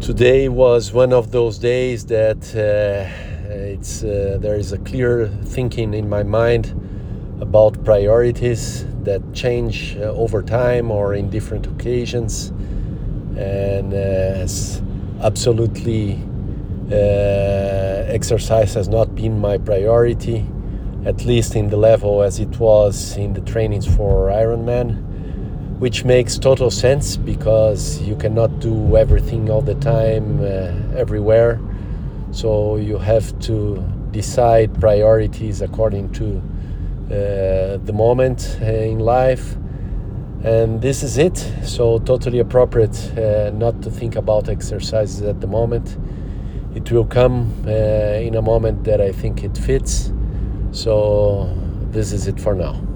Today was one of those days that uh, it's uh, there is a clear thinking in my mind about priorities that change uh, over time or in different occasions, and uh, absolutely uh, exercise has not been my priority, at least in the level as it was in the trainings for Ironman which makes total sense because you cannot do everything all the time, uh, everywhere. So you have to decide priorities according to uh, the moment uh, in life. And this is it. So, totally appropriate uh, not to think about exercises at the moment. It will come uh, in a moment that I think it fits. So, this is it for now.